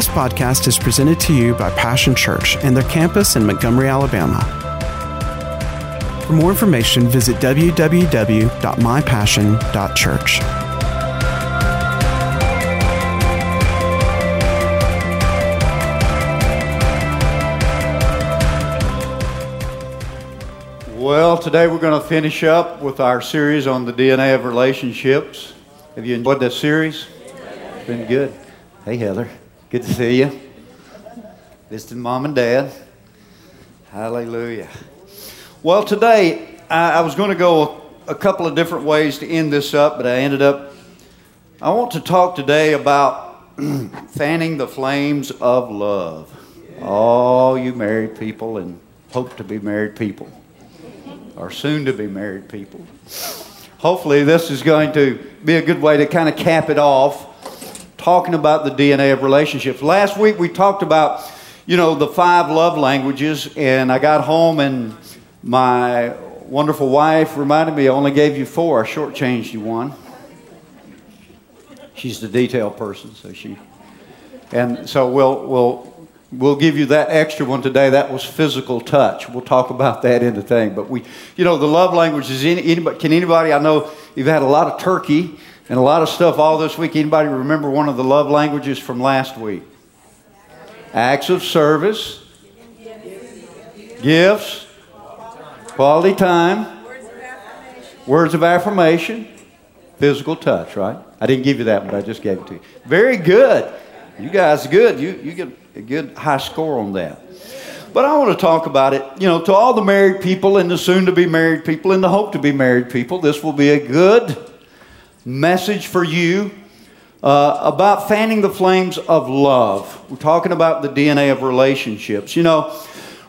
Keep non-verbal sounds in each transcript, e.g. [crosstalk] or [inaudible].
This podcast is presented to you by Passion Church and their campus in Montgomery, Alabama. For more information, visit www.mypassion.church. Well, today we're going to finish up with our series on the DNA of relationships. Have you enjoyed that series? It's been good. Hey, Heather. Good to see you. Visiting mom and dad. Hallelujah. Well, today I, I was going to go a couple of different ways to end this up, but I ended up. I want to talk today about [clears throat] fanning the flames of love. All you married people and hope to be married people or soon to be married people. Hopefully, this is going to be a good way to kind of cap it off, talking about the DNA of relationships. Last week we talked about, you know, the five love languages, and I got home and my wonderful wife reminded me I only gave you four. I shortchanged you one. She's the detail person, so she. And so we'll, we'll We'll give you that extra one today. That was physical touch. We'll talk about that in the thing. But we, you know, the love language is any, anybody, can anybody, I know you've had a lot of turkey and a lot of stuff all this week. Anybody remember one of the love languages from last week? Acts of service, gifts, quality time, words of affirmation, physical touch, right? I didn't give you that one, but I just gave it to you. Very good. You guys good. You, you get a good high score on that. But I want to talk about it, you know, to all the married people and the soon to be married people and the hope to be married people. This will be a good message for you uh, about fanning the flames of love. We're talking about the DNA of relationships. You know,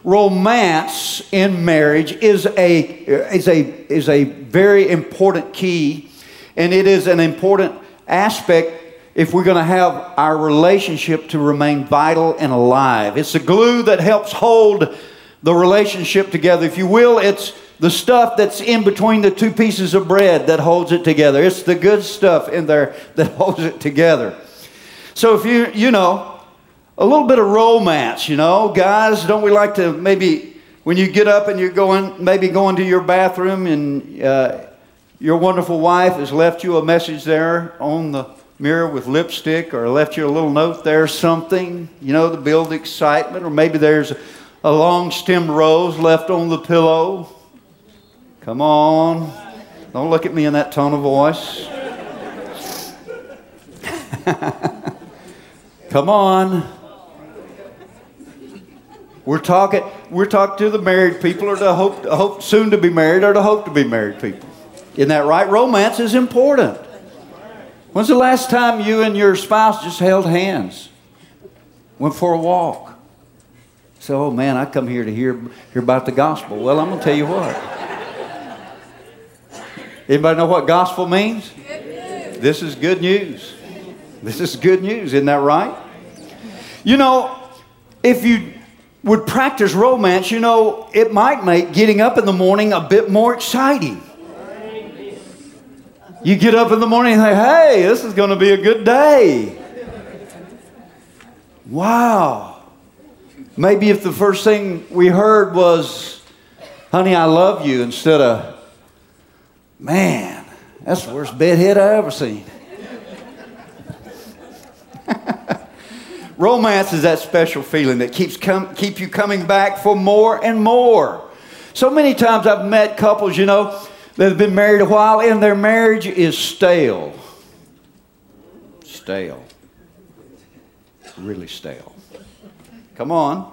romance in marriage is a, is a, is a very important key, and it is an important aspect if we're going to have our relationship to remain vital and alive. It's the glue that helps hold the relationship together. If you will, it's the stuff that's in between the two pieces of bread that holds it together. It's the good stuff in there that [laughs] holds it together. So if you, you know, a little bit of romance, you know, guys, don't we like to maybe when you get up and you're going, maybe going to your bathroom and uh, your wonderful wife has left you a message there on the mirror with lipstick or left you a little note there, something, you know, to build excitement, or maybe there's a long stemmed rose left on the pillow. Come on. Don't look at me in that tone of voice. [laughs] Come on. We're talking, we're talking to the married people or to hope, hope soon to be married or to hope to be married people. Isn't that right? Romance is important. When's the last time you and your spouse just held hands? Went for a walk? So, oh man, I come here to hear, hear about the gospel. Well, I'm going to tell you what. Anybody know what gospel means? This is good news. This is good news, isn't that right? You know, if you would practice romance, you know, it might make getting up in the morning a bit more exciting. You get up in the morning and think, hey, this is going to be a good day. Wow. Maybe if the first thing we heard was, honey, I love you, instead of, man, that's the worst bedhead I ever seen. Romance is that special feeling that keeps com- keep you coming back for more and more. So many times I've met couples, you know, that have been married a while and their marriage is stale. Stale. Really stale. Come on.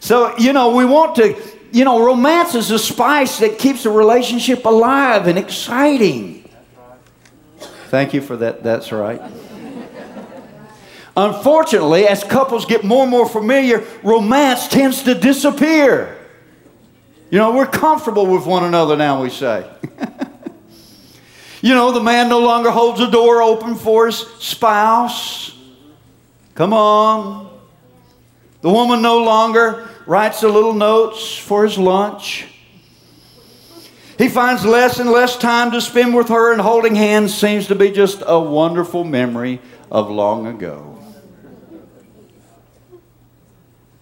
So, you know, we want to, you know, romance is a spice that keeps a relationship alive and exciting. Thank you for that. That's right. Unfortunately, as couples get more and more familiar, romance tends to disappear. You know, we're comfortable with one another now, we say. [laughs] you know, the man no longer holds the door open for his spouse. Come on. The woman no longer writes the little notes for his lunch. He finds less and less time to spend with her, and holding hands seems to be just a wonderful memory of long ago.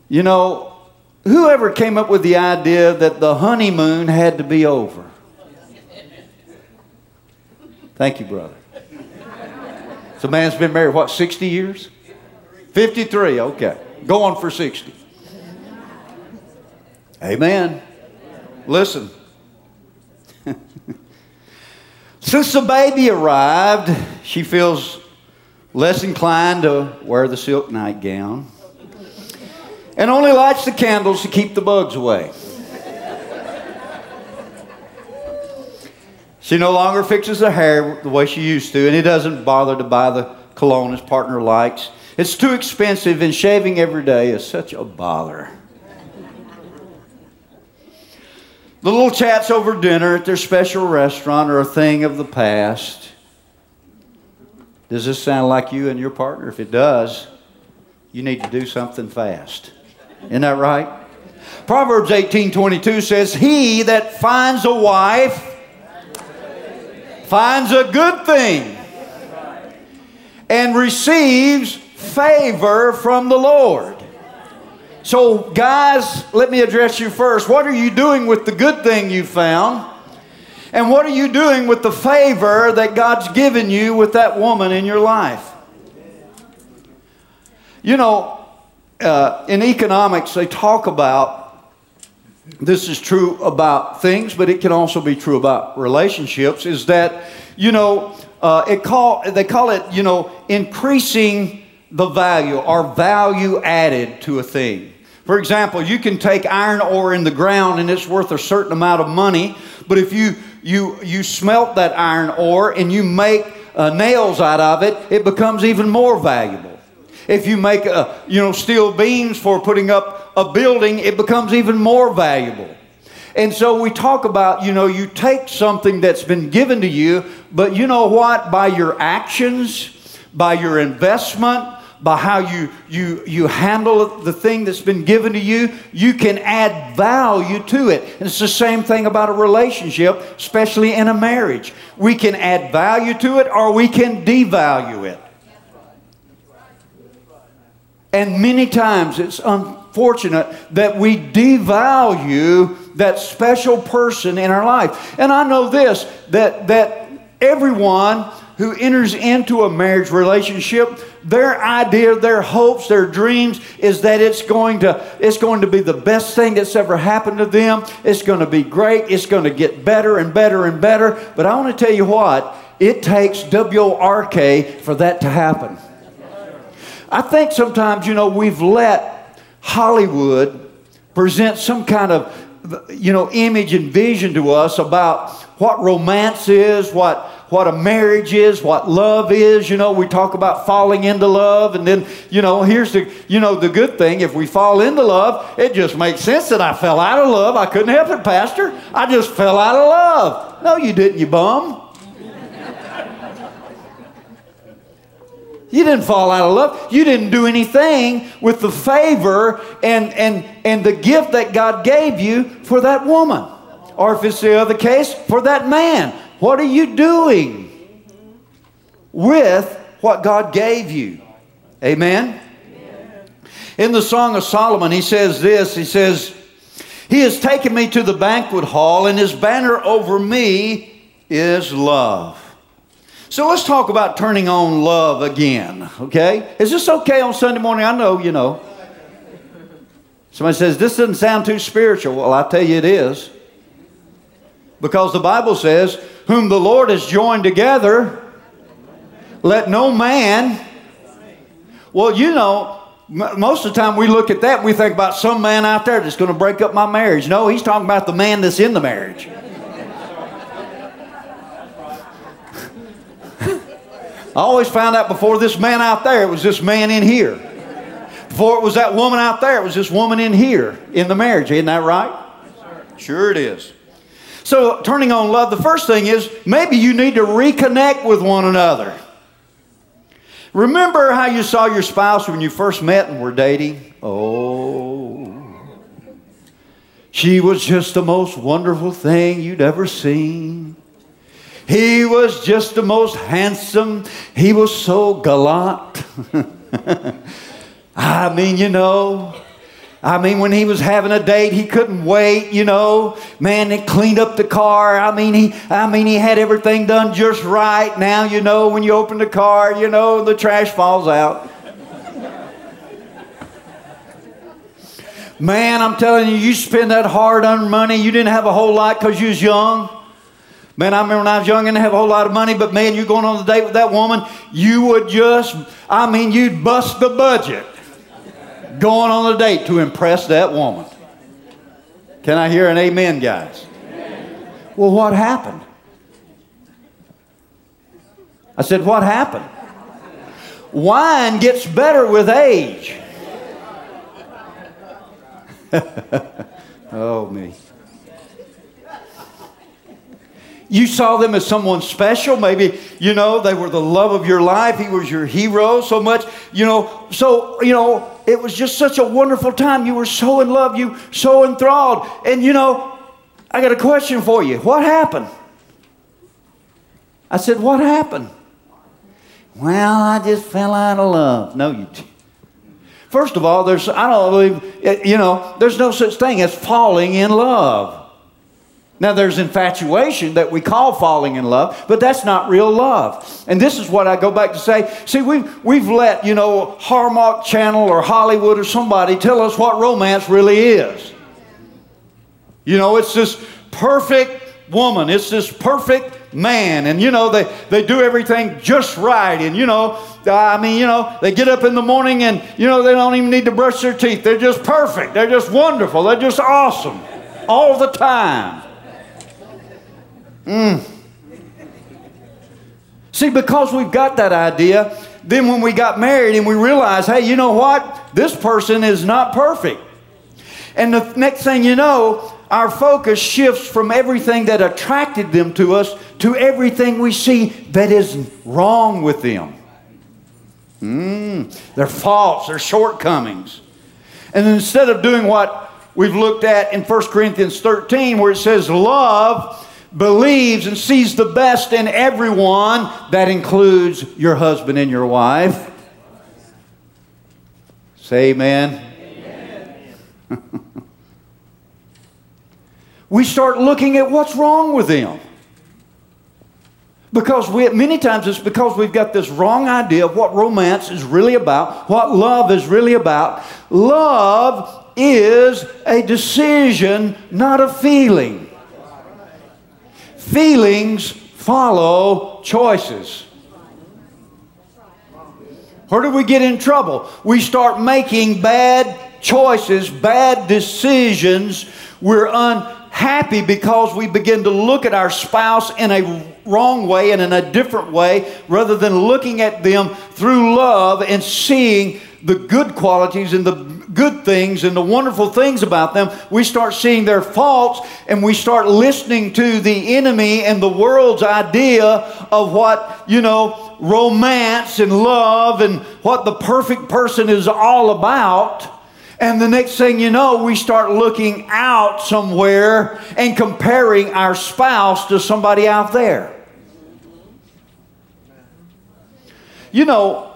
You know, whoever came up with the idea that the honeymoon had to be over? Thank you, brother. So, man's been married, what, 60 years? 53, okay. Going for 60. Amen. Listen. Since the baby arrived, she feels less inclined to wear the silk nightgown and only lights the candles to keep the bugs away. she no longer fixes her hair the way she used to, and it doesn't bother to buy the cologne his partner likes. It's too expensive, and shaving every day is such a bother. The little chats over dinner at their special restaurant are a thing of the past. Does this sound like you and your partner? If it does, you need to do something fast. Isn't that right? Proverbs 18:22 says, "He that finds a wife finds a good thing and receives favor from the Lord." So, guys, let me address you first. What are you doing with the good thing you found? And what are you doing with the favor that God's given you with that woman in your life? You know, uh, in economics, they talk about this is true about things, but it can also be true about relationships. Is that you know uh, it call they call it you know increasing the value or value added to a thing. For example, you can take iron ore in the ground and it's worth a certain amount of money, but if you you, you smelt that iron ore and you make uh, nails out of it, it becomes even more valuable. If you make uh, you know steel beams for putting up a building, it becomes even more valuable. And so we talk about, you know, you take something that's been given to you, but you know what? By your actions, by your investment, by how you, you, you handle the thing that's been given to you, you can add value to it. And it's the same thing about a relationship, especially in a marriage. We can add value to it or we can devalue it. And many times it's unfortunate that we devalue that special person in our life. And I know this that, that everyone who enters into a marriage relationship, their idea, their hopes, their dreams is that it's going to it's going to be the best thing that's ever happened to them. It's going to be great. It's going to get better and better and better. But I want to tell you what, it takes WRK for that to happen. I think sometimes, you know, we've let Hollywood present some kind of you know image and vision to us about what romance is, what what a marriage is, what love is. You know, we talk about falling into love, and then, you know, here's the, you know, the good thing. If we fall into love, it just makes sense that I fell out of love. I couldn't help it, Pastor. I just fell out of love. No, you didn't, you bum. You didn't fall out of love. You didn't do anything with the favor and, and, and the gift that God gave you for that woman. Or if it's the other case, for that man. What are you doing with what God gave you? Amen? In the Song of Solomon, he says this He says, He has taken me to the banquet hall, and his banner over me is love. So let's talk about turning on love again, okay? Is this okay on Sunday morning? I know, you know. Somebody says, This doesn't sound too spiritual. Well, I tell you, it is. Because the Bible says, whom the Lord has joined together, let no man. Well, you know, most of the time we look at that, we think about some man out there that's going to break up my marriage. No, he's talking about the man that's in the marriage. [laughs] I always found out before this man out there, it was this man in here. Before it was that woman out there, it was this woman in here in the marriage. Isn't that right? Sure, it is. So, turning on love, the first thing is maybe you need to reconnect with one another. Remember how you saw your spouse when you first met and were dating? Oh, she was just the most wonderful thing you'd ever seen. He was just the most handsome. He was so gallant. [laughs] I mean, you know, I mean, when he was having a date, he couldn't wait, you know. Man, they cleaned up the car. I mean, he I mean he had everything done just right. Now, you know, when you open the car, you know, the trash falls out. Man, I'm telling you, you spend that hard earned money. You didn't have a whole lot because you was young. Man, I remember when I was young and didn't have a whole lot of money, but man, you're going on a date with that woman, you would just, I mean, you'd bust the budget going on a date to impress that woman. Can I hear an amen, guys? Amen. Well, what happened? I said, What happened? Wine gets better with age. [laughs] oh, me. You saw them as someone special. Maybe, you know, they were the love of your life. He was your hero so much. You know, so, you know, it was just such a wonderful time. You were so in love. You so enthralled. And, you know, I got a question for you. What happened? I said, What happened? Well, I just fell out of love. No, you. First of all, there's, I don't believe, eh, you know, there's no such thing as falling in love. Now, there's infatuation that we call falling in love, but that's not real love. And this is what I go back to say. See, we've, we've let, you know, Hallmark Channel or Hollywood or somebody tell us what romance really is. You know, it's this perfect woman, it's this perfect man, and, you know, they, they do everything just right, and, you know, I mean, you know, they get up in the morning and, you know, they don't even need to brush their teeth. They're just perfect. They're just wonderful. They're just awesome all the time. Mm. See, because we've got that idea, then when we got married and we realize, hey, you know what? This person is not perfect. And the next thing you know, our focus shifts from everything that attracted them to us to everything we see that is wrong with them. Mm, their faults, their shortcomings. And instead of doing what we've looked at in 1 Corinthians 13, where it says, Love believes and sees the best in everyone, that includes your husband and your wife. Say amen. amen. [laughs] we start looking at what's wrong with them. Because we, many times it's because we've got this wrong idea of what romance is really about, what love is really about. Love is a decision, not a feeling. Feelings follow choices. Where do we get in trouble? We start making bad choices, bad decisions. We're unhappy because we begin to look at our spouse in a wrong way and in a different way rather than looking at them through love and seeing the good qualities and the good things and the wonderful things about them. We start seeing their faults and we start listening to the enemy and the world's idea of what, you know, romance and love and what the perfect person is all about. And the next thing you know, we start looking out somewhere and comparing our spouse to somebody out there. You know,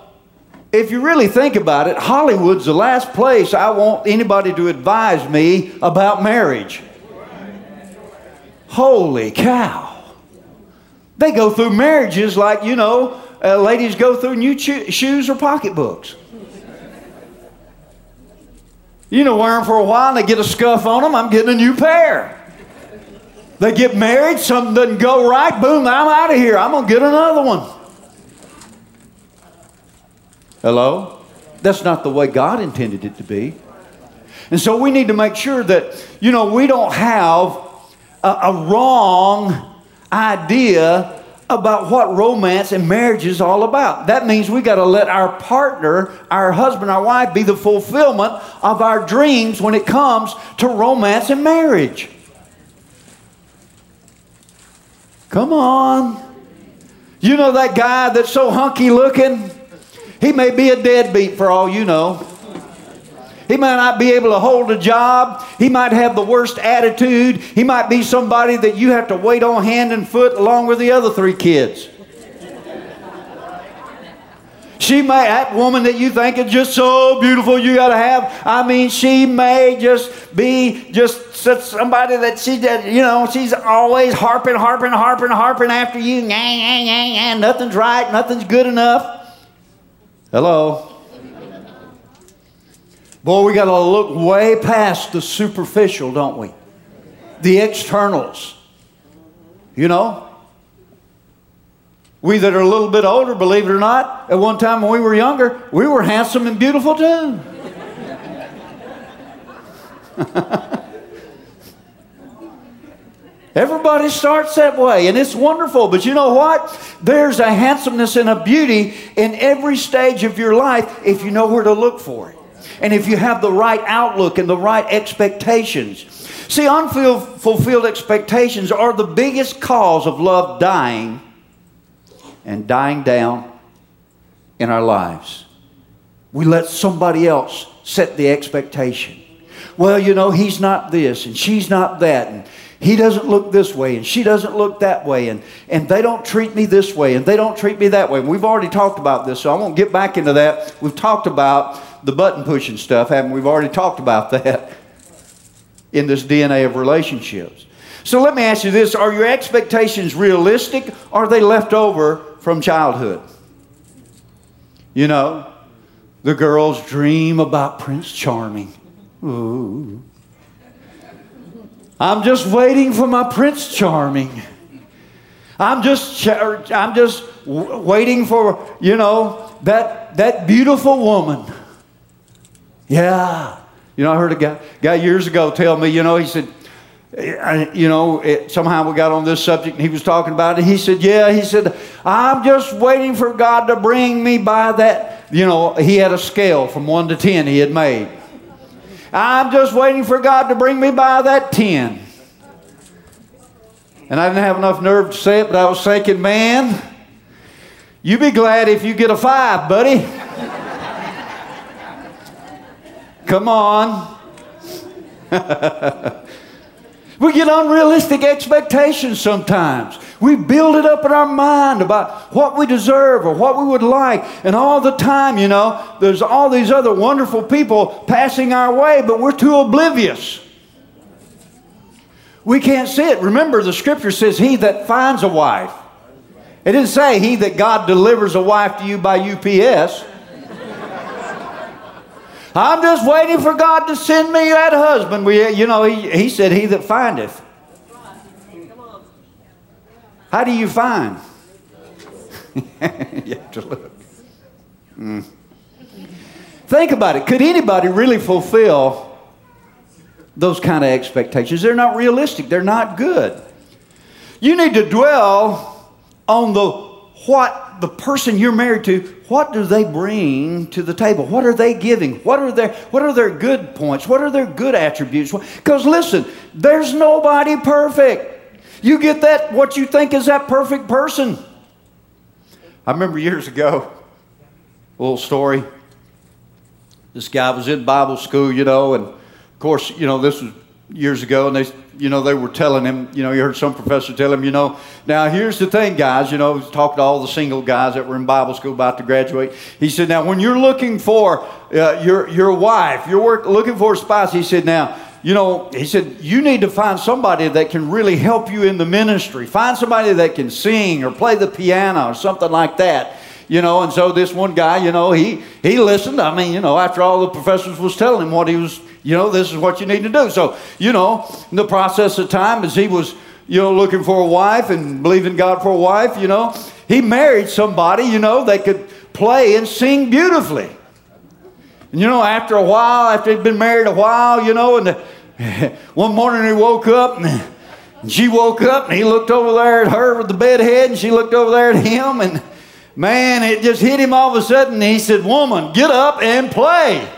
if you really think about it, Hollywood's the last place I want anybody to advise me about marriage. Holy cow. They go through marriages like, you know, uh, ladies go through new cho- shoes or pocketbooks. You know, wear them for a while and they get a scuff on them. I'm getting a new pair. They get married, something doesn't go right, boom, I'm out of here. I'm going to get another one. Hello? That's not the way God intended it to be. And so we need to make sure that, you know, we don't have a, a wrong idea about what romance and marriage is all about. That means we got to let our partner, our husband, our wife, be the fulfillment of our dreams when it comes to romance and marriage. Come on. You know that guy that's so hunky looking? He may be a deadbeat for all you know. He might not be able to hold a job. He might have the worst attitude. He might be somebody that you have to wait on hand and foot along with the other three kids. She may, that woman that you think is just so beautiful, you got to have. I mean, she may just be just somebody that she, you know, she's always harping, harping, harping, harping after you. Nah, nah, nah, nah. Nothing's right, nothing's good enough. Hello. Boy, we got to look way past the superficial, don't we? The externals. You know? We that are a little bit older, believe it or not, at one time when we were younger, we were handsome and beautiful too. [laughs] Everybody starts that way, and it's wonderful. But you know what? There's a handsomeness and a beauty in every stage of your life if you know where to look for it. And if you have the right outlook and the right expectations. See, unfulfilled expectations are the biggest cause of love dying and dying down in our lives. We let somebody else set the expectation. Well, you know, he's not this and she's not that. And he doesn't look this way and she doesn't look that way and, and they don't treat me this way and they don't treat me that way. We've already talked about this, so I won't get back into that. We've talked about the button pushing stuff, haven't we? We've already talked about [laughs] that in this DNA of relationships. So let me ask you this Are your expectations realistic or are they left over from childhood. You know, the girls dream about Prince Charming. Ooh. I'm just waiting for my Prince Charming. I'm just, I'm just waiting for, you know, that, that beautiful woman. Yeah. You know, I heard a guy, guy years ago tell me, you know, he said, you know, it, somehow we got on this subject and he was talking about it. He said, Yeah, he said, I'm just waiting for God to bring me by that. You know, he had a scale from 1 to 10 he had made. I'm just waiting for God to bring me by that 10. And I didn't have enough nerve to say it, but I was thinking, man, you be glad if you get a 5, buddy. [laughs] Come on. [laughs] We get unrealistic expectations sometimes. We build it up in our mind about what we deserve or what we would like. And all the time, you know, there's all these other wonderful people passing our way, but we're too oblivious. We can't see it. Remember, the scripture says, He that finds a wife. It didn't say, He that God delivers a wife to you by UPS. I'm just waiting for God to send me that husband. We, you know, he, he said, He that findeth. How do you find? [laughs] you have to look. Mm. Think about it. Could anybody really fulfill those kind of expectations? They're not realistic, they're not good. You need to dwell on the what the person you're married to what do they bring to the table? What are they giving? What are their, what are their good points? What are their good attributes? Because listen, there's nobody perfect. You get that, what you think is that perfect person. I remember years ago, a little story. This guy was in Bible school, you know, and of course, you know, this was years ago, and they, you know, they were telling him, you know, you heard some professor tell him, you know, now here's the thing, guys, you know, talking to all the single guys that were in Bible school about to graduate. He said, now when you're looking for uh, your your wife, you're work, looking for a spouse. He said, now. You know, he said, you need to find somebody that can really help you in the ministry. Find somebody that can sing or play the piano or something like that you know and so this one guy you know he he listened i mean you know after all the professors was telling him what he was you know, this is what you need to do. So, you know, in the process of time, as he was, you know, looking for a wife and believing God for a wife, you know, he married somebody, you know, that could play and sing beautifully. And, you know, after a while, after he'd been married a while, you know, and the, [laughs] one morning he woke up and, she woke up and he looked over there at her with the bed head and she looked over there at him and man, it just hit him all of a sudden. He said, Woman, get up and play.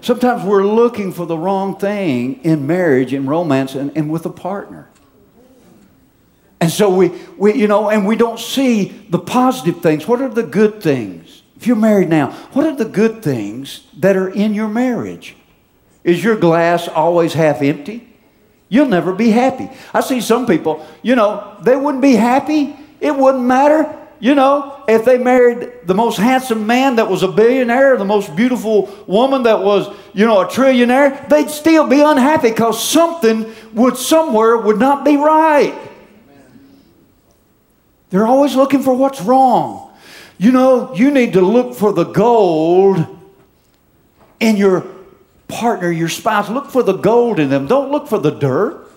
Sometimes we're looking for the wrong thing in marriage, in romance, and, and with a partner. And so we, we, you know, and we don't see the positive things. What are the good things? If you're married now, what are the good things that are in your marriage? Is your glass always half empty? You'll never be happy. I see some people, you know, they wouldn't be happy. It wouldn't matter. You know, if they married the most handsome man that was a billionaire, the most beautiful woman that was, you know, a trillionaire, they'd still be unhappy because something would somewhere would not be right. They're always looking for what's wrong. You know, you need to look for the gold in your partner, your spouse. Look for the gold in them. Don't look for the dirt.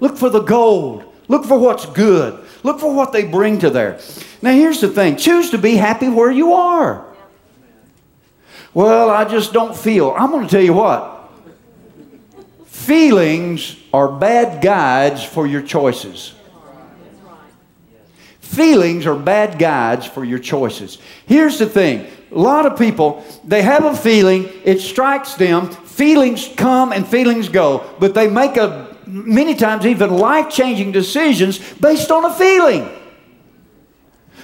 Look for the gold. Look for what's good. Look for what they bring to there. Now, here's the thing choose to be happy where you are. Well, I just don't feel. I'm going to tell you what. Feelings are bad guides for your choices. Feelings are bad guides for your choices. Here's the thing a lot of people, they have a feeling, it strikes them, feelings come and feelings go, but they make a many times even life changing decisions based on a feeling.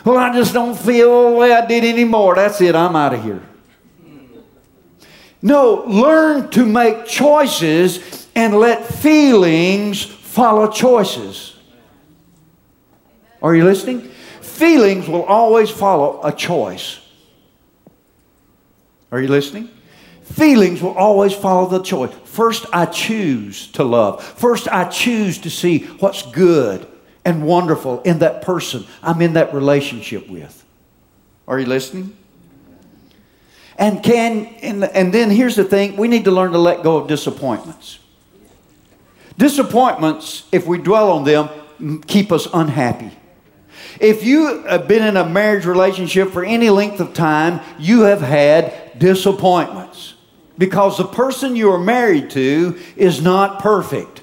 Well, I just don't feel the way I did anymore. That's it, I'm out of here. No, learn to make choices and let feelings follow choices. Are you listening? Feelings will always follow a choice. Are you listening? Feelings will always follow the choice. First, I choose to love. First, I choose to see what's good and wonderful in that person I'm in that relationship with. Are you listening? And can and, and then here's the thing, we need to learn to let go of disappointments. Disappointments, if we dwell on them, keep us unhappy. If you have been in a marriage relationship for any length of time, you have had disappointments because the person you are married to is not perfect.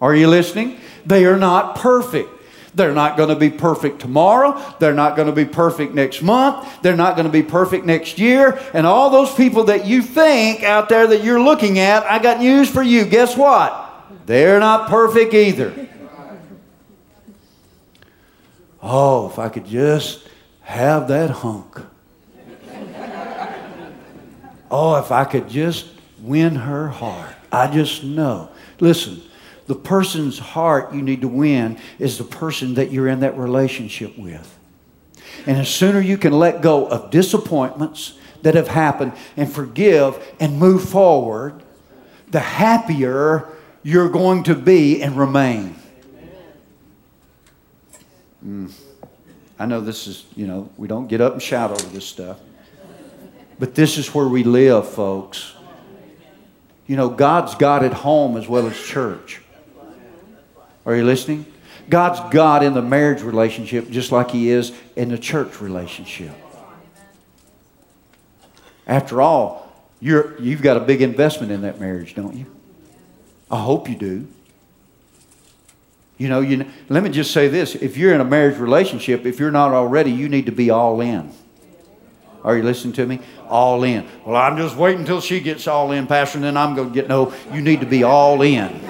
Are you listening? They are not perfect. They're not going to be perfect tomorrow. They're not going to be perfect next month. They're not going to be perfect next year. And all those people that you think out there that you're looking at, I got news for you. Guess what? They're not perfect either. Oh, if I could just have that hunk. Oh, if I could just win her heart. I just know. Listen, the person's heart you need to win is the person that you're in that relationship with. And the sooner you can let go of disappointments that have happened and forgive and move forward, the happier you're going to be and remain. Mm. I know this is, you know, we don't get up and shout over this stuff. But this is where we live, folks. You know, God's God at home as well as church. Are you listening? God's God in the marriage relationship just like He is in the church relationship. After all, you're, you've got a big investment in that marriage, don't you? I hope you do. You know, you, let me just say this. If you're in a marriage relationship, if you're not already, you need to be all in. Are you listening to me? All in. Well, I'm just waiting until she gets all in, Pastor, and then I'm going to get no. You need to be all in.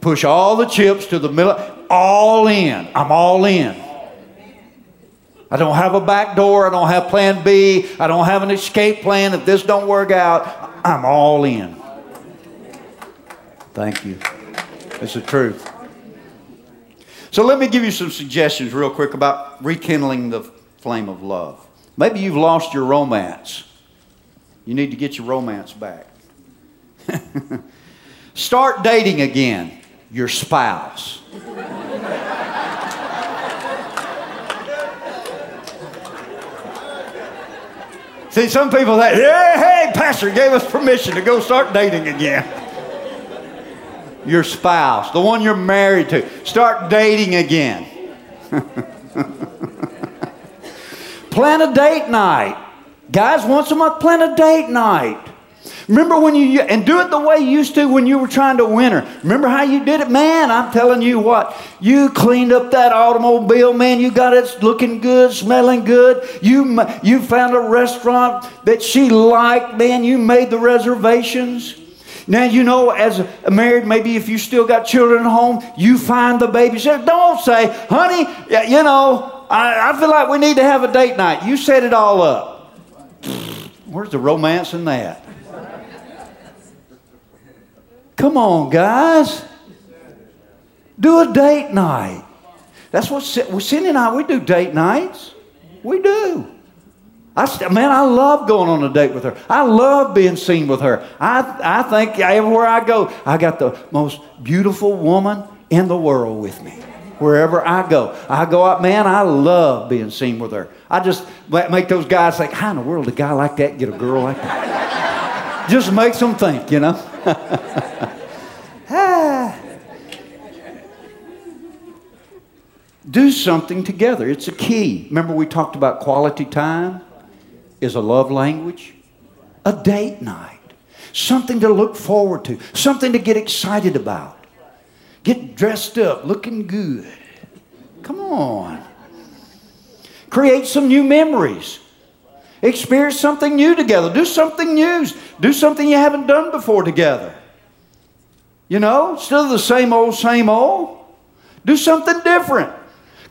Push all the chips to the middle. All in. I'm all in. I don't have a back door. I don't have plan B. I don't have an escape plan. If this don't work out, I'm all in. Thank you. That's the truth. So let me give you some suggestions real quick about rekindling the flame of love. Maybe you've lost your romance. You need to get your romance back. [laughs] Start dating again, your spouse. See, some people that, hey, hey, pastor gave us permission to go start dating again. Your spouse, the one you're married to, start dating again. [laughs] Plan a date night. Guys, once a month, plan a date night. Remember when you, and do it the way you used to when you were trying to win her. Remember how you did it? Man, I'm telling you what, you cleaned up that automobile, man. You got it looking good, smelling good. You, you found a restaurant that she liked, man. You made the reservations. Now, you know, as a married, maybe if you still got children at home, you find the babysitter. Don't say, honey, you know, I, I feel like we need to have a date night. You set it all up. [sniffs] Where's the romance in that? Come on, guys. Do a date night. That's what we, Cindy and I, we do date nights. We do. I, man, I love going on a date with her. I love being seen with her. I, I think everywhere I go, I got the most beautiful woman in the world with me. Wherever I go, I go out, man, I love being seen with her. I just make those guys think, how in the world did a guy like that get a girl like that? [laughs] just makes them think, you know? [laughs] Do something together. It's a key. Remember, we talked about quality time is a love language? A date night. Something to look forward to, something to get excited about. Get dressed up, looking good. Come on. Create some new memories. Experience something new together. Do something new. Do something you haven't done before together. You know, still the same old, same old, do something different.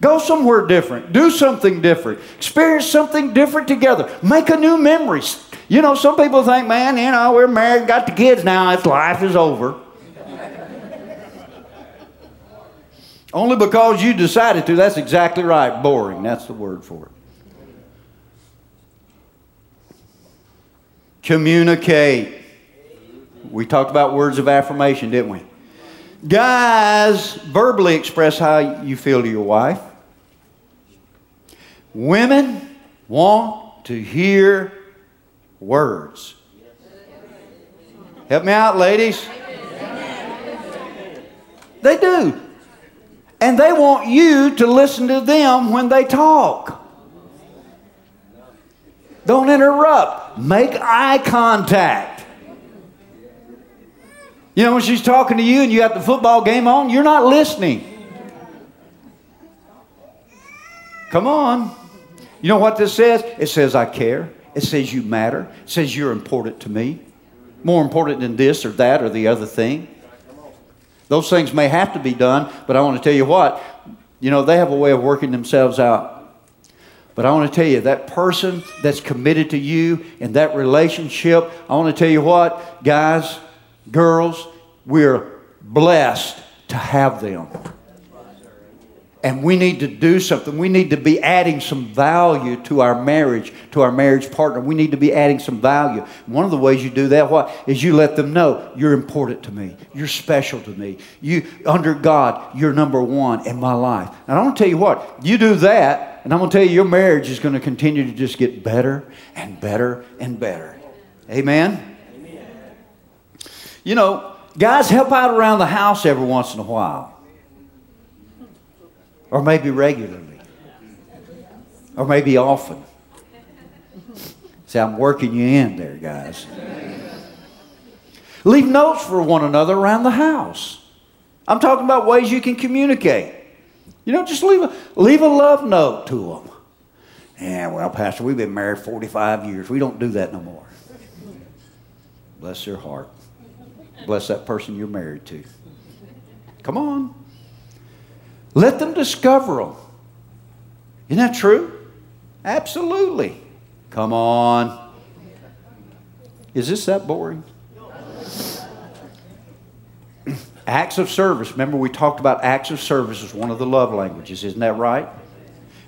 Go somewhere different. Do something different. Experience something different together. Make a new memory. You know, some people think, man, you know, we're married, got the kids now, it's life is over. Only because you decided to. That's exactly right. Boring. That's the word for it. Communicate. We talked about words of affirmation, didn't we? Guys, verbally express how you feel to your wife. Women want to hear words. Help me out, ladies. They do. And they want you to listen to them when they talk. Don't interrupt. Make eye contact. You know, when she's talking to you and you got the football game on, you're not listening. Come on. You know what this says? It says, I care. It says, you matter. It says, you're important to me. More important than this or that or the other thing. Those things may have to be done, but I want to tell you what, you know, they have a way of working themselves out. But I want to tell you, that person that's committed to you in that relationship, I want to tell you what, guys, girls, we're blessed to have them. And we need to do something. We need to be adding some value to our marriage, to our marriage partner. We need to be adding some value. One of the ways you do that, what, is you let them know you're important to me. You're special to me. You, under God, you're number one in my life. And I want to tell you what, you do that, and I'm going to tell you your marriage is going to continue to just get better and better and better. Amen? Amen. You know, guys help out around the house every once in a while or maybe regularly, or maybe often. See, I'm working you in there, guys. Leave notes for one another around the house. I'm talking about ways you can communicate. You know, just leave a, leave a love note to them. Yeah, well, Pastor, we've been married 45 years. We don't do that no more. Bless your heart. Bless that person you're married to. Come on. Let them discover them. Isn't that true? Absolutely. Come on. Is this that boring? [clears throat] acts of service. Remember, we talked about acts of service as one of the love languages. Isn't that right?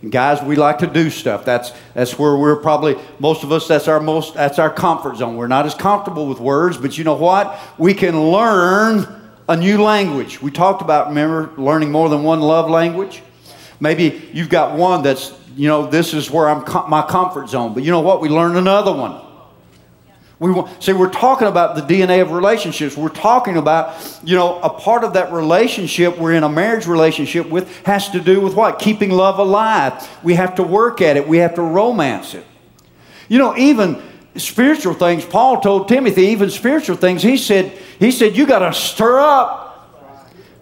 And guys, we like to do stuff. That's that's where we're probably most of us. That's our most. That's our comfort zone. We're not as comfortable with words, but you know what? We can learn a new language. We talked about, remember, learning more than one love language. Maybe you've got one that's, you know, this is where I'm com- my comfort zone. But you know what? We learn another one. We want, see, we're talking about the DNA of relationships. We're talking about, you know, a part of that relationship we're in a marriage relationship with has to do with what? Keeping love alive. We have to work at it. We have to romance it. You know, even spiritual things, Paul told Timothy, even spiritual things, he said, he said, you got to stir up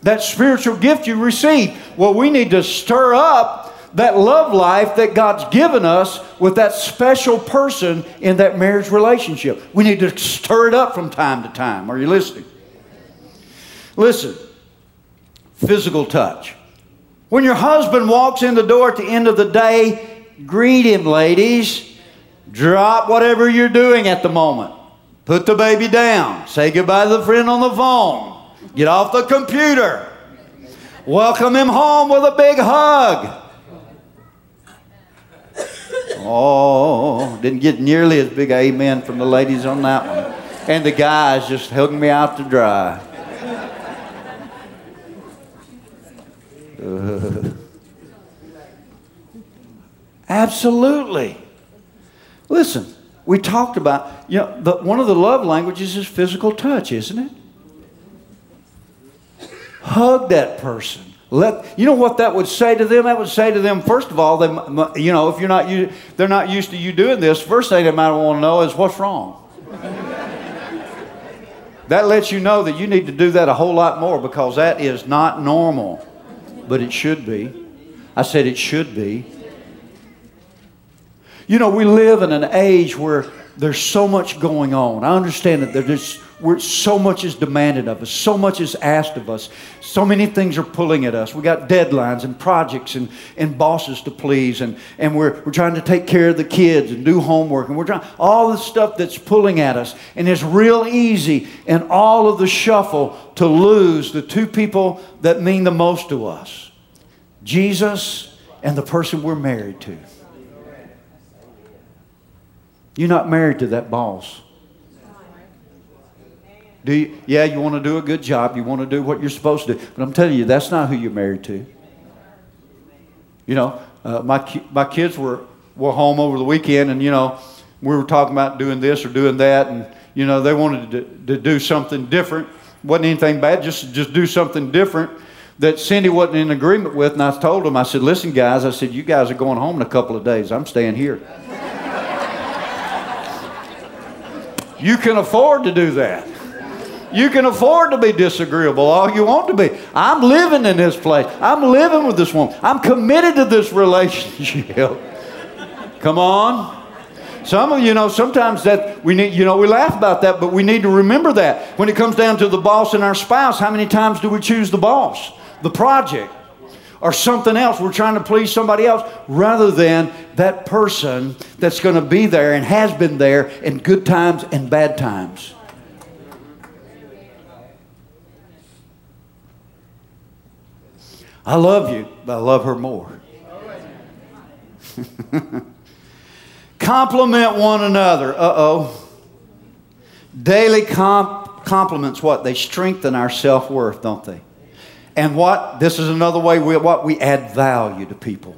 that spiritual gift you received. Well, we need to stir up that love life that God's given us with that special person in that marriage relationship. We need to stir it up from time to time. Are you listening? Listen, physical touch. When your husband walks in the door at the end of the day, greet him, ladies. Drop whatever you're doing at the moment. Put the baby down. Say goodbye to the friend on the phone. Get off the computer. Welcome him home with a big hug. Oh, didn't get nearly as big amen from the ladies on that one. And the guys just hugging me out to dry. Uh, [laughs] absolutely. Listen, we talked about, you know, the, one of the love languages is physical touch, isn't it? Hug that person. Let, you know what that would say to them? That would say to them, first of all, they, you know, if you're not, you, they're not used to you doing this, first thing they might want to know is what's wrong. that lets you know that you need to do that a whole lot more because that is not normal, but it should be. I said it should be. You know, we live in an age where there's so much going on. I understand that there's we're, so much is demanded of us, so much is asked of us, so many things are pulling at us. We got deadlines and projects and, and bosses to please, and, and we're, we're trying to take care of the kids and do homework, and we're trying all the stuff that's pulling at us. And it's real easy in all of the shuffle to lose the two people that mean the most to us Jesus and the person we're married to. You're not married to that boss. Do you, yeah, you want to do a good job. You want to do what you're supposed to do. But I'm telling you, that's not who you're married to. You know, uh, my, my kids were, were home over the weekend, and, you know, we were talking about doing this or doing that, and, you know, they wanted to, to do something different. Wasn't anything bad, just, just do something different that Cindy wasn't in agreement with. And I told them, I said, listen, guys, I said, you guys are going home in a couple of days. I'm staying here. You can afford to do that. You can afford to be disagreeable all you want to be. I'm living in this place. I'm living with this woman. I'm committed to this relationship. Come on. Some of you know sometimes that we need, you know, we laugh about that, but we need to remember that when it comes down to the boss and our spouse, how many times do we choose the boss, the project, or something else? We're trying to please somebody else rather than that person that's going to be there and has been there in good times and bad times. I love you, but I love her more. [laughs] Compliment one another. Uh oh. Daily comp- compliments, what? They strengthen our self worth, don't they? And what? This is another way we, what we add value to people.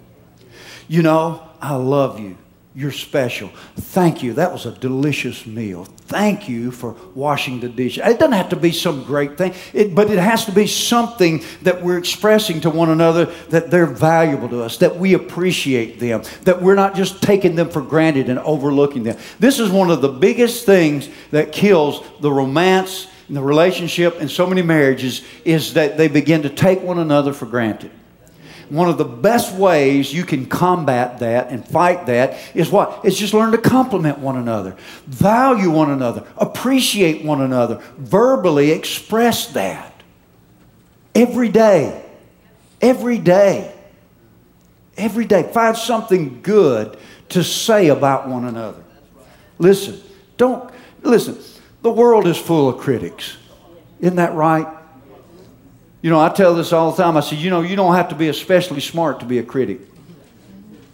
You know, I love you. You're special. Thank you. That was a delicious meal. Thank you for washing the dishes. It doesn't have to be some great thing, it, but it has to be something that we're expressing to one another that they're valuable to us, that we appreciate them, that we're not just taking them for granted and overlooking them. This is one of the biggest things that kills the romance and the relationship in so many marriages is that they begin to take one another for granted. One of the best ways you can combat that and fight that is what? It's just learn to compliment one another, value one another, appreciate one another, verbally express that. Every day. Every day. Every day. Find something good to say about one another. Listen, don't, listen, the world is full of critics. Isn't that right? You know, I tell this all the time. I say, you know, you don't have to be especially smart to be a critic.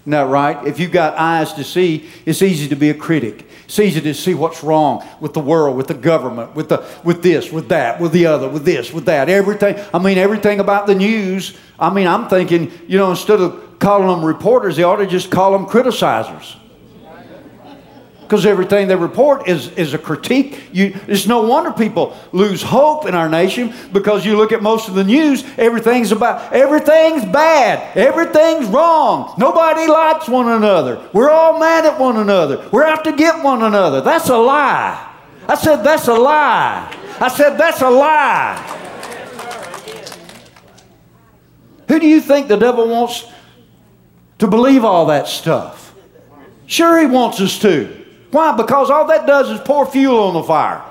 Isn't that right? If you've got eyes to see, it's easy to be a critic. It's easy to see what's wrong with the world, with the government, with the with this, with that, with the other, with this, with that. Everything. I mean, everything about the news. I mean, I'm thinking, you know, instead of calling them reporters, they ought to just call them criticizers because everything they report is, is a critique. You, it's no wonder people lose hope in our nation because you look at most of the news, everything's about everything's bad, everything's wrong. Nobody likes one another. We're all mad at one another. We're out to get one another. That's a lie. I said that's a lie. I said that's a lie. Who do you think the devil wants to believe all that stuff? Sure, he wants us to. Why? Because all that does is pour fuel on the fire.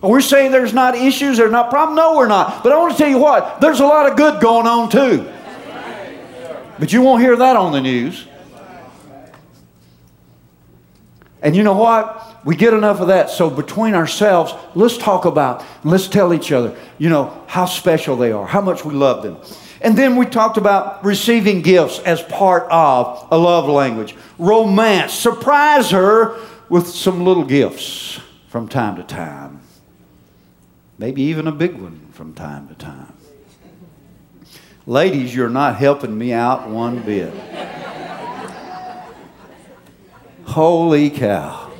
We're saying there's not issues, there's not problems. No, we're not. But I want to tell you what, there's a lot of good going on too. But you won't hear that on the news. And you know what? We get enough of that. So between ourselves, let's talk about, let's tell each other, you know, how special they are, how much we love them. And then we talked about receiving gifts as part of a love language. Romance. Surprise her with some little gifts from time to time. Maybe even a big one from time to time. Ladies, you're not helping me out one bit. Holy cow.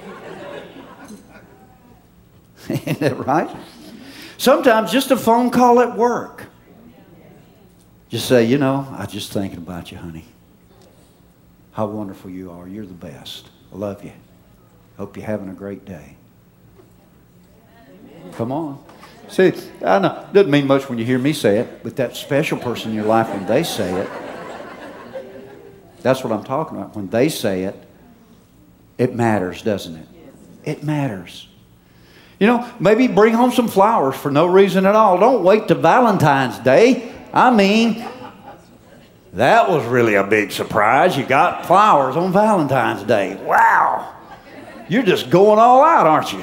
[laughs] Isn't that right? Sometimes just a phone call at work. Just say, you know, I was just thinking about you, honey. How wonderful you are. You're the best. I love you. Hope you're having a great day. Come on. See, I know it doesn't mean much when you hear me say it, but that special person in your life when they say it, that's what I'm talking about. When they say it, it matters, doesn't it? It matters. You know, maybe bring home some flowers for no reason at all. Don't wait to Valentine's Day. I mean, that was really a big surprise. You got flowers on Valentine's Day. Wow. You're just going all out, aren't you?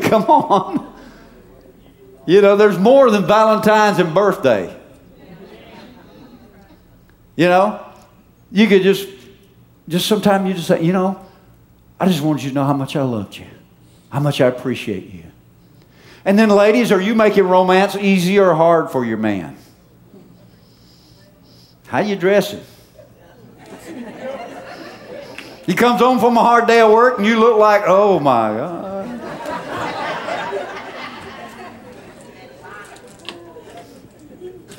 [laughs] Come on. You know, there's more than Valentine's and birthday. You know, you could just, just sometimes you just say, you know, I just wanted you to know how much I loved you, how much I appreciate you. And then, ladies, are you making romance easy or hard for your man? How you dressing? He comes home from a hard day of work and you look like, oh my God.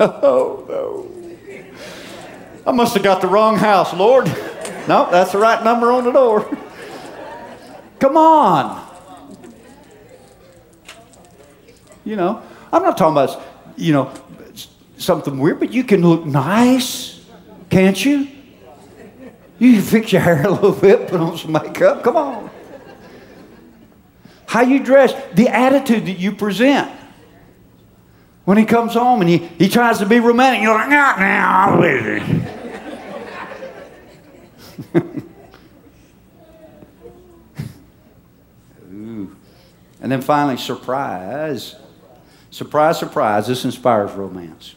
[laughs] oh no. I must have got the wrong house, Lord. [laughs] No, that's the right number on the door. [laughs] Come on. You know, I'm not talking about, you know, something weird, but you can look nice, can't you? You can fix your hair a little bit, put on some makeup. Come on. How you dress, the attitude that you present. When he comes home and he, he tries to be romantic, you're like, nah, now, I'm busy. [laughs] Ooh. And then finally, surprise. Surprise, surprise, this inspires romance.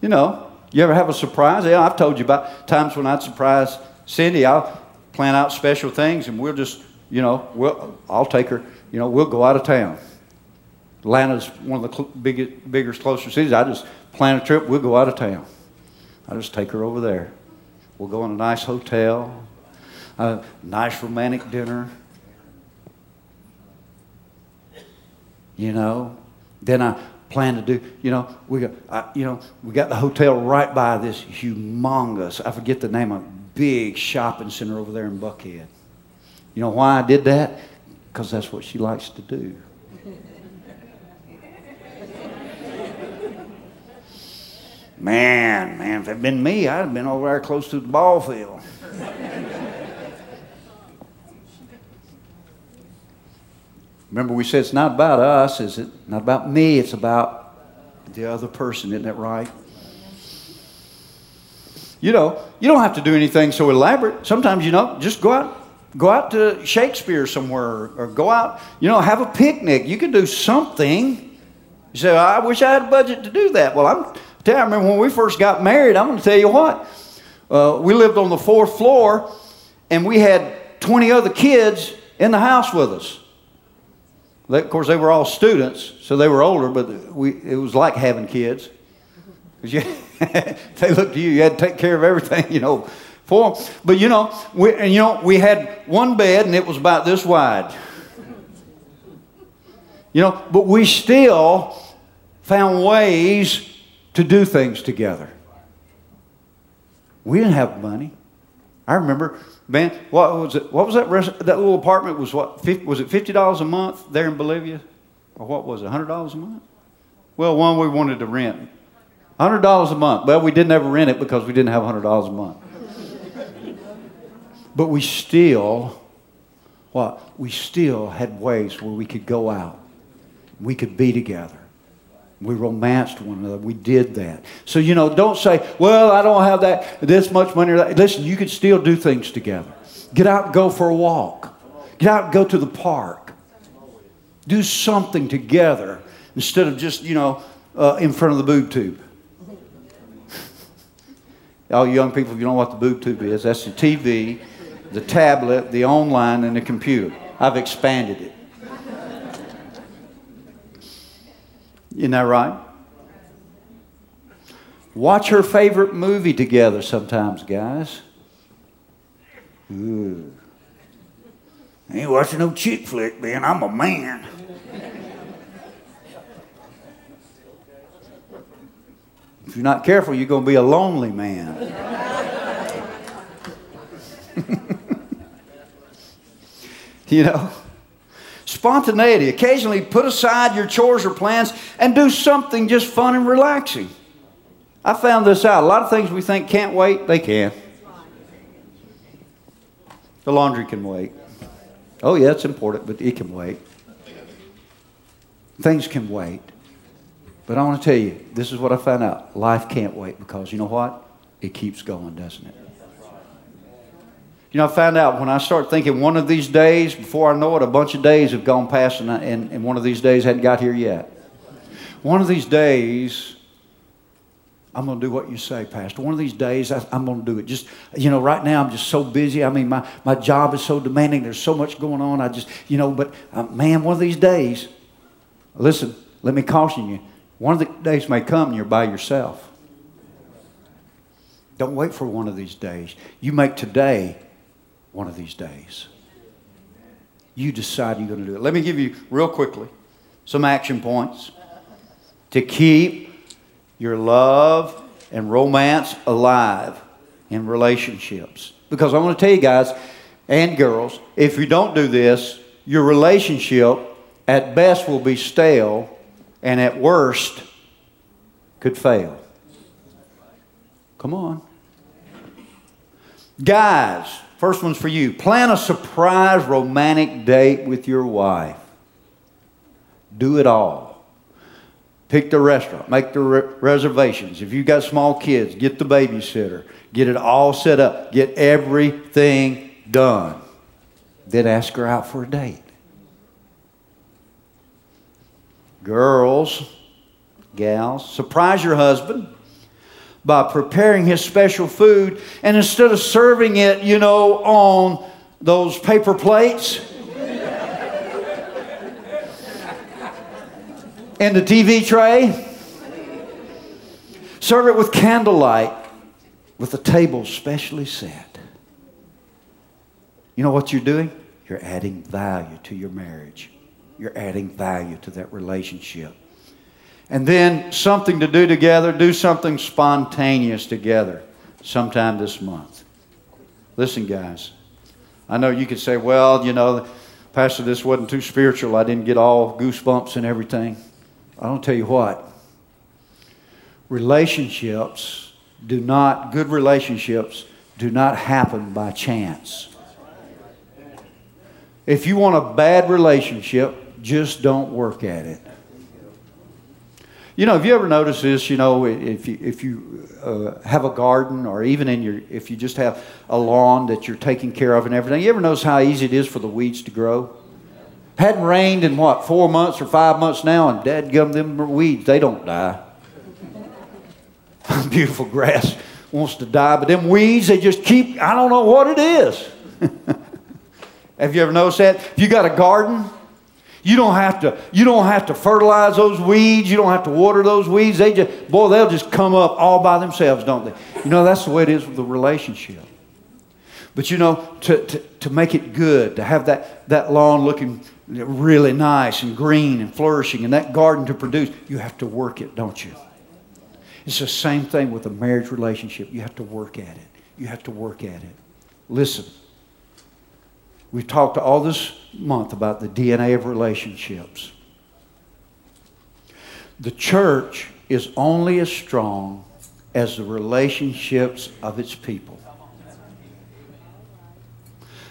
You know, you ever have a surprise? Yeah, I've told you about times when I'd surprise Cindy. I'll plan out special things and we'll just, you know, we'll, I'll take her, you know, we'll go out of town. Atlanta's one of the cl- biggest, biggest, closer cities. I just plan a trip, we'll go out of town. I just take her over there. We'll go in a nice hotel, a nice romantic dinner. You know, then I plan to do. You know, we got. I, you know, we got the hotel right by this humongous. I forget the name of big shopping center over there in Buckhead. You know why I did that? Because that's what she likes to do. Man, man, if it had been me, I'd have been over there close to the ball field. Remember, we said it's not about us, is it? Not about me, it's about the other person, isn't that right? You know, you don't have to do anything so elaborate. Sometimes, you know, just go out, go out to Shakespeare somewhere or go out, you know, have a picnic. You can do something. You say, I wish I had a budget to do that. Well, I'm tell you, I remember when we first got married, I'm going to tell you what. Uh, we lived on the fourth floor, and we had 20 other kids in the house with us. They, of course, they were all students, so they were older, but we, it was like having kids. [laughs] You, they looked to you, you had to take care of everything, [laughs] you know, for them. But, you know, we, and, you know, we had one bed, and it was about this wide. You know, but we still found ways to do things together. We didn't have money. I remember, man, what was it? What was that? Rest, that little apartment was what? 50, was it fifty dollars a month there in Bolivia, or what was it? Hundred dollars a month? Well, one we wanted to rent, hundred dollars a month. Well, we didn't ever rent it because we didn't have hundred dollars a month. [laughs] but we still, what? We still had ways where we could go out, we could be together We romanced one another. We did that. So, you know, don't say, well, I don't have that, this much money. Listen, you can still do things together. Get out and go for a walk. Get out and go to the park. Do something together instead of just, you know, uh, in front of the boob tube. [laughs] All young people, if you don't know what the boob tube is, that's the TV, the tablet, the online, and the computer. I've expanded it. Isn't that right? Watch her favorite movie together sometimes, guys. Ooh. I ain't watching no chick flick, man. I'm a man. If you're not careful, you're going to be a lonely man. [laughs] you know? Spontaneity. Occasionally put aside your chores or plans and do something just fun and relaxing. I found this out. A lot of things we think can't wait, they can. The laundry can wait. Oh, yeah, it's important, but it can wait. Things can wait. But I want to tell you, this is what I found out. Life can't wait because you know what? It keeps going, doesn't it? You know, I found out when I start thinking one of these days, before I know it, a bunch of days have gone past and, I, and, and one of these days hadn't got here yet. One of these days, I'm going to do what you say, Pastor. One of these days, I, am going to do it. Just, you know, right now I'm just so busy. I mean, my, my job is so demanding. There's so much going on. I just, you know, but uh, man, one of these days, listen, let me caution you. One of the days may come and you're by yourself. Don't wait for one of these days. You make today one of these days. You decide you're going to do it. Let me give you, real quickly, some action points to keep your love and romance alive in relationships. Because I want to tell you guys and girls, if you don't do this, your relationship at best will be stale and at worst could fail. Come on. Guys, First one's for you. Plan a surprise romantic date with your wife. Do it all. Pick the restaurant, make the re- reservations. If you've got small kids, get the babysitter. Get it all set up. Get everything done. Then ask her out for a date. Girls, gals, surprise your husband by preparing his special food. And instead of serving it, you know, on those paper plates and the TV tray, serve it with candlelight with the table specially set. You know what you're doing? You're adding value to your marriage. You're adding value to that relationship and then something to do together, do something spontaneous together sometime this month. Listen, guys, I know you could say, well, you know, Pastor, this wasn't too spiritual. I didn't get all goosebumps and everything. I don't tell you what. Relationships do not, good relationships do not happen by chance. If you want a bad relationship, just don't work at it. You know, have you ever noticed this? You know, if you, if you uh, have a garden or even in your, if you just have a lawn that you're taking care of and everything, you ever notice how easy it is for the weeds to grow? Hadn't rained in what, four months or five months now, and dad gum them weeds, they don't die. [laughs] Beautiful grass wants to die, but them weeds, they just keep, I don't know what it is. [laughs] have you ever noticed that? If you got a garden, you don't have to, you don't have to fertilize those weeds. You don't have to water those weeds. They just, boy, they'll just come up all by themselves, don't they? You know, that's the way it is with the relationship. But you know, to, to, to make it good, to have that, that lawn looking really nice and green and flourishing and that garden to produce, you have to work it, don't you? It's the same thing with a marriage relationship. You have to work at it. You have to work at it. Listen. We've talked all this month about the DNA of relationships. The church is only as strong as the relationships of its people.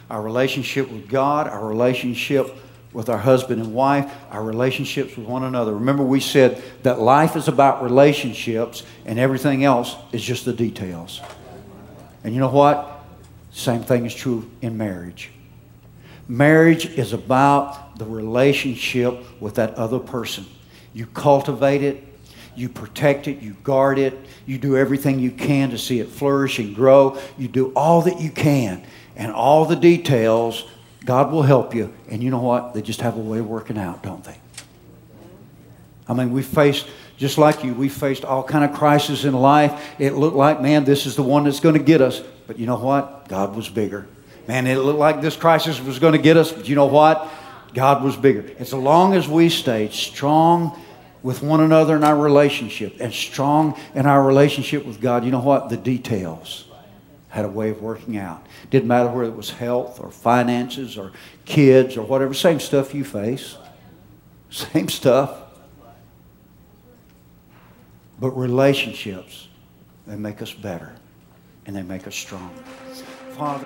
Our relationship with God, our relationship with our husband and wife, our relationships with one another. Remember, we said that life is about relationships and everything else is just the details. And you know what? Same thing is true in marriage. Marriage is about the relationship with that other person. You cultivate it, you protect it, you guard it, you do everything you can to see it flourish and grow. You do all that you can. And all the details, God will help you. And you know what? They just have a way of working out, don't they? I mean, we faced, just like you, we faced all kind of crises in life. It looked like, man, this is the one that's going to get us. But you know what? God was bigger. Man, it looked like this crisis was going to get us. But you know what? God was bigger. As long as we stayed strong with one another in our relationship and strong in our relationship with God, you know what? The details had a way of working out. Didn't matter whether it was health or finances or kids or whatever, same stuff you face. Same stuff. But relationships, they make us better and they make us strong. Father.